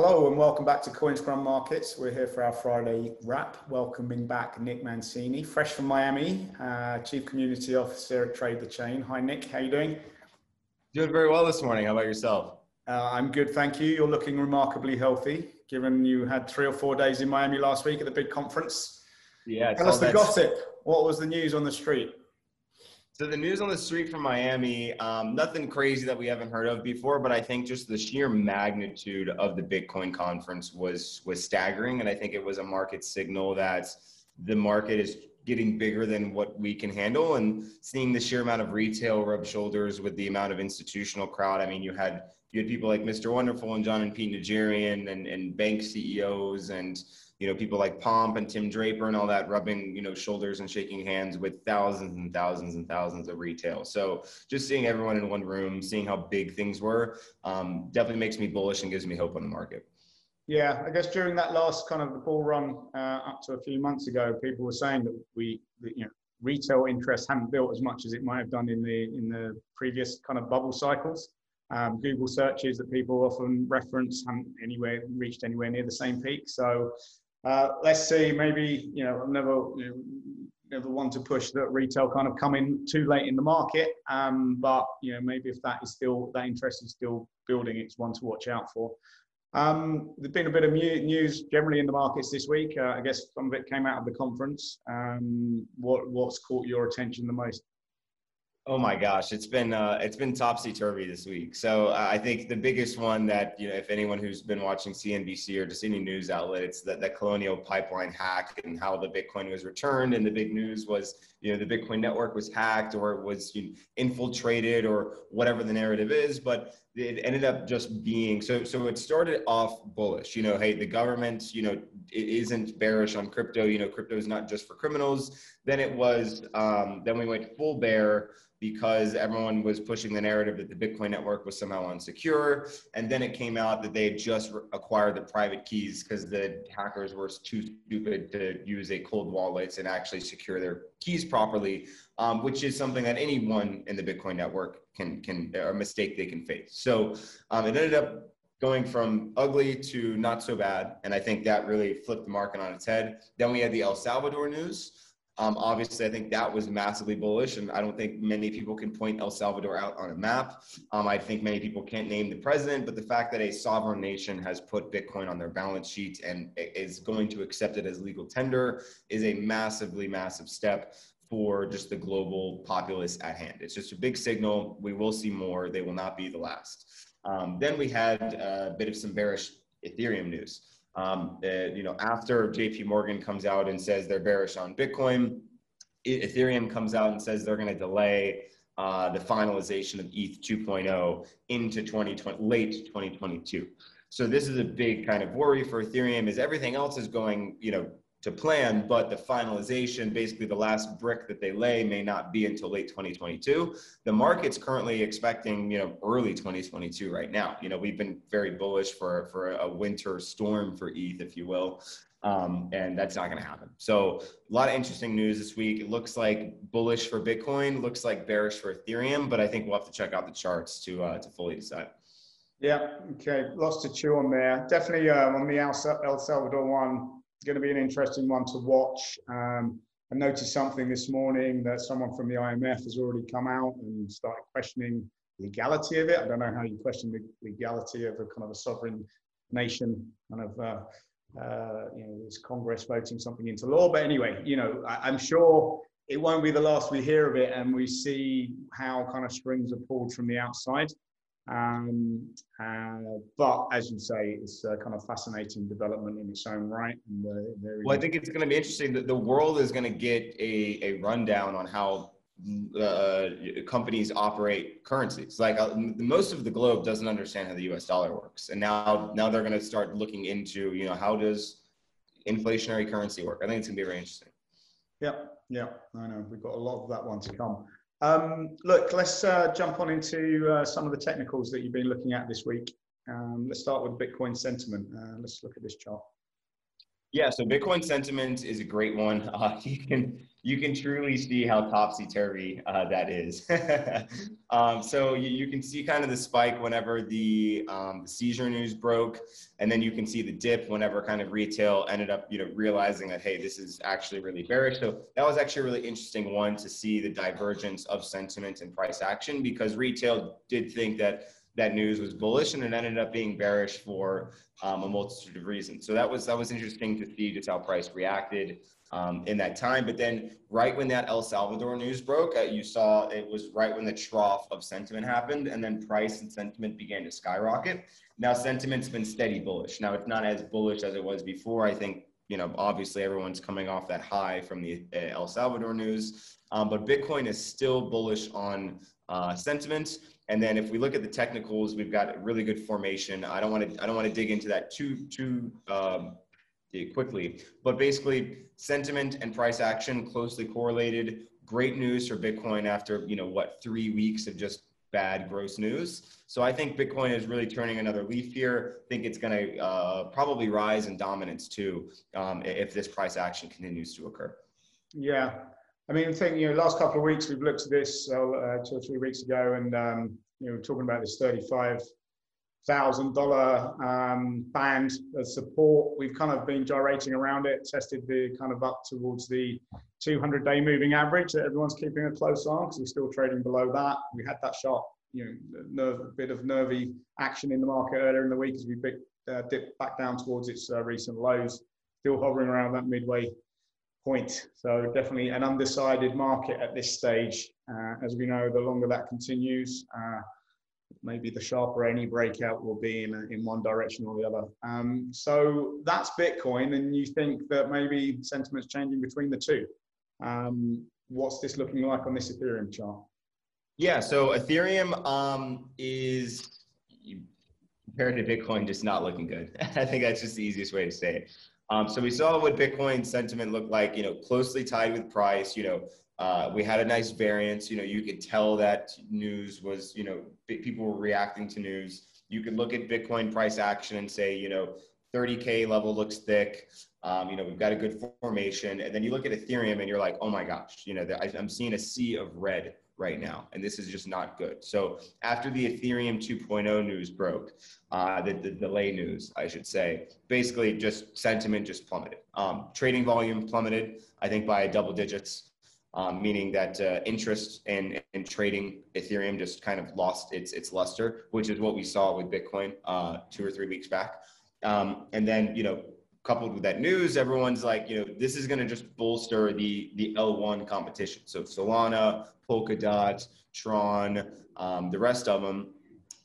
Hello and welcome back to CoinScrum Markets. We're here for our Friday wrap, welcoming back Nick Mancini, fresh from Miami, uh, Chief Community Officer at Trade the Chain. Hi, Nick. How you doing? Doing very well this morning. How about yourself? Uh, I'm good, thank you. You're looking remarkably healthy, given you had three or four days in Miami last week at the big conference. Yeah. Tell us the gossip. What was the news on the street? So the news on the street from Miami, um, nothing crazy that we haven't heard of before, but I think just the sheer magnitude of the Bitcoin conference was was staggering, and I think it was a market signal that the market is getting bigger than what we can handle, and seeing the sheer amount of retail rub shoulders with the amount of institutional crowd. I mean, you had you had people like Mr. Wonderful and Jon and Pete Najarian and and bank CEOs and you know, people like Pomp and Tim Draper and all that rubbing, you know, shoulders and shaking hands with thousands and thousands and thousands of retail. So just seeing everyone in one room, seeing how big things were, um, definitely makes me bullish and gives me hope on the market. Yeah, I guess during that last kind of the bull run uh, up to a few months ago, people were saying that we, that, you know, retail interest hadn't built as much as it might have done in the in the previous kind of bubble cycles. Um, Google searches that people often reference haven't anywhere reached anywhere near the same peak. So uh, let's see, maybe, you know, I'm never, you know, never one to push that retail kind of come in too late in the market. Um, but, you know, maybe if that is still, that interest is still building, it's one to watch out for. Um, there's been a bit of news generally in the markets this week. Uh, I guess some of it came out of the conference. Um, what, what's caught your attention the most? Oh my gosh, it's been uh, it's been topsy turvy this week. So uh, I think the biggest one that you know, if anyone who's been watching CNBC or just any news outlet, it's that that Colonial Pipeline hack and how the Bitcoin was returned. And the big news was you know the Bitcoin network was hacked or it was you know, infiltrated or whatever the narrative is. But it ended up just being so. So it started off bullish. You know, hey, the government, you know, it isn't bearish on crypto. You know, crypto is not just for criminals. Then it was. Um, then we went full bear because everyone was pushing the narrative that the Bitcoin network was somehow unsecure. And then it came out that they had just acquired the private keys because the hackers were too stupid to use a cold wallet and actually secure their keys properly, um, which is something that anyone in the Bitcoin network can, can a mistake they can face. So um, it ended up going from ugly to not so bad. And I think that really flipped the market on its head. Then we had the El Salvador news. Um, obviously, I think that was massively bullish, and I don't think many people can point El Salvador out on a map. Um, I think many people can't name the president, but the fact that a sovereign nation has put Bitcoin on their balance sheet and is going to accept it as legal tender is a massively massive step for just the global populace at hand. It's just a big signal. We will see more. They will not be the last. Um, then we had a bit of some bearish Ethereum news. Um, uh, you know, after JP Morgan comes out and says they're bearish on Bitcoin, Ethereum comes out and says they're going to delay uh, the finalization of ETH 2.0 into 2020, late 2022. So this is a big kind of worry for Ethereum. Is everything else is going, you know, to plan, but the finalization, basically the last brick that they lay may not be until late 2022. The market's currently expecting, you know, early 2022 right now. You know, we've been very bullish for, for a winter storm for ETH, if you will. Um, and that's not going to happen. So a lot of interesting news this week. It looks like bullish for Bitcoin, looks like bearish for Ethereum, but I think we'll have to check out the charts to, uh, to fully decide. Yeah. Okay. Lots to chew on there. Definitely um, on the El Salvador one, going to be an interesting one to watch. Um, I noticed something this morning that someone from the IMF has already come out and started questioning the legality of it. I don't know how you question the legality of a kind of a sovereign nation kind of uh, uh, you know this Congress voting something into law. But anyway, you know I, am sure it won't be the last we hear of it, and we see how kind of strings are pulled from the outside. Um, uh, but as you say, it's a kind of fascinating development in its own right. And, uh, well, I think it's going to be interesting that the world is going to get a, a rundown on how uh, companies operate currencies. Like uh, most of the globe doesn't understand how the U.S. dollar works, and now now they're going to start looking into you know how does inflationary currency work. I think it's going to be very interesting. Yeah, yeah, I know we've got a lot of that one to come. Um, look, let's uh, jump on into uh, some of the technicals that you've been looking at this week. Um, let's start with Bitcoin sentiment. Uh, let's look at this chart. Yeah, so Bitcoin sentiment is a great one. Uh, you can you can truly see how topsy turvy uh, that is. um, so you, you, can see kind of the spike whenever the, um, the, seizure news broke, and then you can see the dip whenever kind of retail ended up you know realizing that hey this is actually really bearish. So that was actually a really interesting one to see the divergence of sentiment and price action because retail did think that that news was bullish and it ended up being bearish for um, a multitude of reasons. So that was that was interesting to see just how price reacted um, in that time. But then right when that El Salvador news broke, uh, you saw it was right when the trough of sentiment happened and then price and sentiment began to skyrocket. Now sentiment's been steady bullish. Now it's not as bullish as it was before. I think you know, obviously everyone's coming off that high from the uh, El Salvador news, um, but Bitcoin is still bullish on uh, sentiment. And then if we look at the technicals, we've got a really good formation. I don't want to I don't want to dig into that too too um, quickly, but basically sentiment and price action closely correlated. Great news for Bitcoin after you know what three weeks of just bad gross news. So I think Bitcoin is really turning another leaf here. I think it's going to uh, probably rise in dominance too um, if this price action continues to occur. Yeah, I mean, I think, you know, last couple of weeks we've looked at this uh, two or three weeks ago and, um, you know, we're talking about this $35,000 um, band of support. We've kind of been gyrating around it, tested the kind of up towards the 200 day moving average that everyone's keeping a close eye on because we're still trading below that. We had that sharp, you know, nerve, bit of nervy action in the market earlier in the week as we bit, uh, dipped back down towards its uh, recent lows, still hovering around that midway point. So definitely an undecided market at this stage. Uh, as we know, the longer that continues, uh, maybe the sharper any breakout will be in, in one direction or the other. Um, so that's Bitcoin, and you think that maybe sentiment's changing between the two. Um, what's this looking like on this Ethereum chart? Yeah, so Ethereum um, is compared to Bitcoin, just not looking good. I think that's just the easiest way to say it. Um, so we saw what Bitcoin sentiment looked like, you know, closely tied with price. You know, uh, we had a nice variance. You know, you could tell that news was, you know, people were reacting to news. You could look at Bitcoin price action and say, you know, 30K level looks thick. Um, you know, we've got a good formation. And then you look at Ethereum and you're like, oh my gosh, you know, I'm seeing a sea of red right now, and this is just not good. So after the Ethereum 2.0 news broke, uh, the, the, delay news, I should say, basically just sentiment just plummeted. Um, trading volume plummeted, I think, by double digits, um, meaning that uh, interest in, in trading Ethereum just kind of lost its its luster, which is what we saw with Bitcoin uh, two or three weeks back. Um, and then, you know, coupled with that news, everyone's like, you know, this is going to just bolster the the L1 competition. So Solana, Polkadot, Tron, um, the rest of them.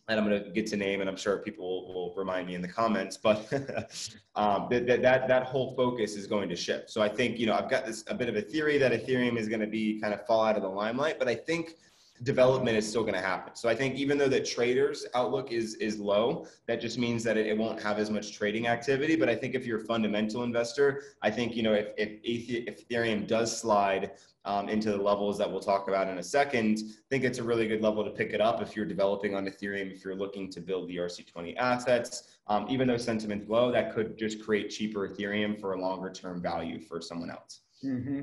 And I'm going to get to name, and I'm sure people will, will remind me in the comments. But um, that, that that whole focus is going to shift. So I think you know I've got this a bit of a theory that Ethereum is going to be kind of fall out of the limelight, but I think development is still going to happen. So I think even though the traders outlook is is low, that just means that it, it, won't have as much trading activity. But I think if you're a fundamental investor, I think you know if if, Ethereum does slide um, into the levels that we'll talk about in a second, I think it's a really good level to pick it up if you're developing on Ethereum, if you're looking to build the ERC20 assets. Um, even though sentiment's low, that could just create cheaper Ethereum for a longer term value for someone else. Mm-hmm.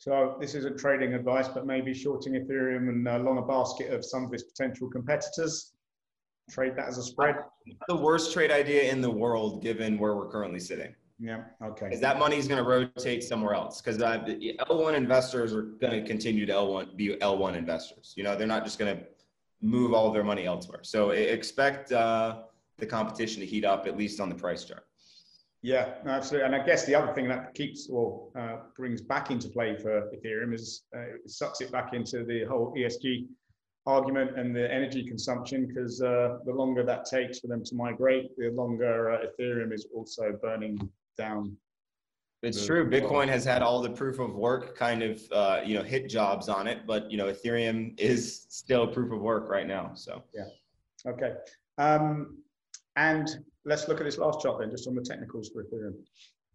So this isn't trading advice, but maybe shorting Ethereum and uh, long a basket of some of its potential competitors. Trade that as a spread. The worst trade idea in the world, given where we're currently sitting. Yeah. Okay. Because that money is going to rotate somewhere else. Because uh, L1 investors are going to continue to L1 be L1 investors. You know, they're not just going to move all their money elsewhere. So expect uh, the competition to heat up, at least on the price chart. Yeah, absolutely. And I guess the other thing that keeps or uh, brings back into play for Ethereum is uh, it sucks it back into the whole ESG argument and the energy consumption because uh, the longer that takes for them to migrate, the longer uh, Ethereum is also burning down. It's true. Bitcoin has had all the proof of work kind of uh, you know hit jobs on it, but you know Ethereum is still proof of work right now. So yeah. Okay. Um, and let's look at this last chart then, just on the technicals for Ethereum.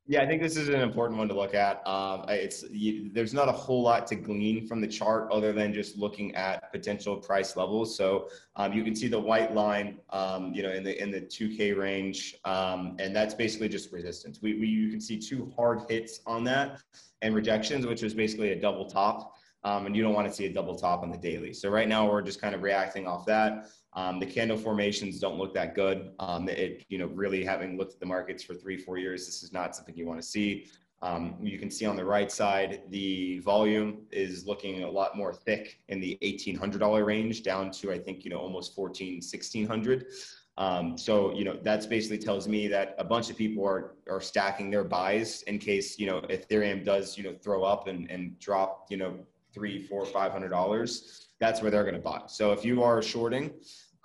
Yeah, I think this is an important one to look at. Um, it's you, there's not a whole lot to glean from the chart other than just looking at potential price levels. So um, you can see the white line, um, you know, in the in the 2K range, um, and that's basically just resistance. We, we you can see two hard hits on that and rejections, which is basically a double top. Um, and you don't want to see a double top on the daily. So right now we're just kind of reacting off that. Um, the candle formations don't look that good. Um, it, you know, really having looked at the markets for three, four years, this is not something you want to see. Um, you can see on the right side, the volume is looking a lot more thick in the $1,800 range down to, I think, you know, almost 14, 1600. Um, so, you know, that's basically tells me that a bunch of people are, are stacking their buys in case, you know, Ethereum does, you know, throw up and, and drop, you know, three, four, five hundred dollars. That's where they're going to buy. So if you are shorting,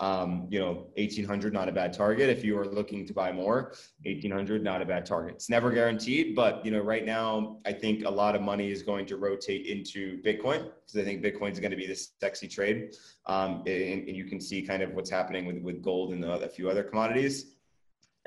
um, you know, 1800, not a bad target. If you are looking to buy more, 1800, not a bad target. It's never guaranteed, but you know, right now, I think a lot of money is going to rotate into Bitcoin because I think Bitcoin is going to be this sexy trade. Um, and, and, you can see kind of what's happening with, with gold and a few other commodities.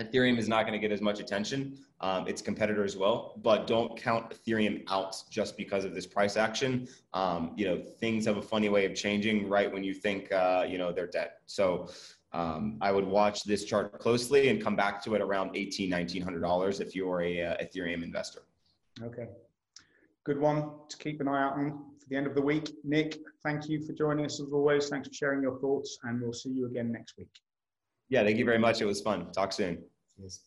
Ethereum is not going to get as much attention. Um, its competitor as well, but don't count Ethereum out just because of this price action. Um, you know, things have a funny way of changing right when you think, uh, you know, they're dead. So um, I would watch this chart closely and come back to it around $1,800, $1,900 if you're a uh, Ethereum investor. Okay. Good one to keep an eye out on for the end of the week. Nick, thank you for joining us as always. Thanks for sharing your thoughts, and we'll see you again next week. Yeah, thank you very much. It was fun. Talk soon. Yes.